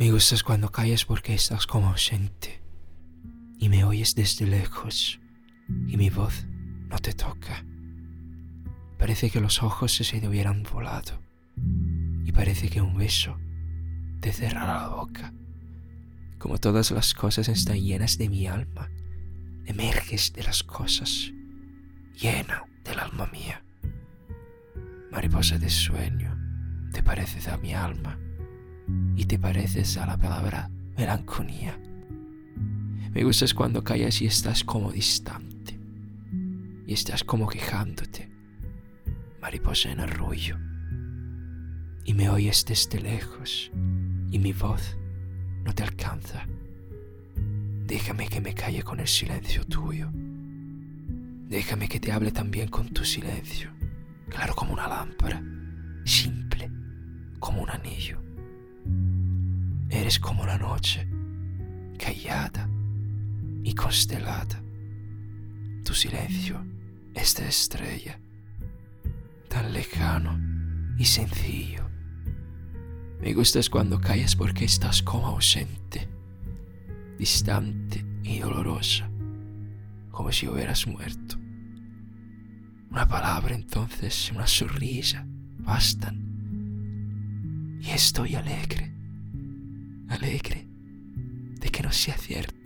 Me gustas cuando callas porque estás como ausente y me oyes desde lejos y mi voz no te toca. Parece que los ojos se te hubieran volado y parece que un beso te cerrará la boca. Como todas las cosas están llenas de mi alma, emerges de las cosas, llena del alma mía. Mariposa de sueño, te pareces a mi alma y te pareces a la palabra melancolía. Me gustas cuando callas y estás como distante y estás como quejándote, mariposa en arroyo. Y me oyes desde lejos y mi voz no te alcanza. Déjame que me calle con el silencio tuyo. Déjame que te hable también con tu silencio, claro como una lámpara, simple como un anillo. Eres como la noche, callada y constelada. Tu silencio es de estrella, tan lejano y sencillo. Me gustas cuando callas porque estás como ausente, distante y dolorosa, como si hubieras muerto. Una palabra entonces, una sonrisa, bastan. Y estoy alegre, alegre de que no sea cierto.